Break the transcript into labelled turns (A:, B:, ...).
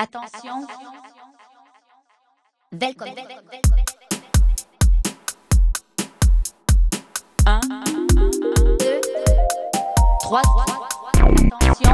A: Attention. Welcome. Un, deux, trois, attention.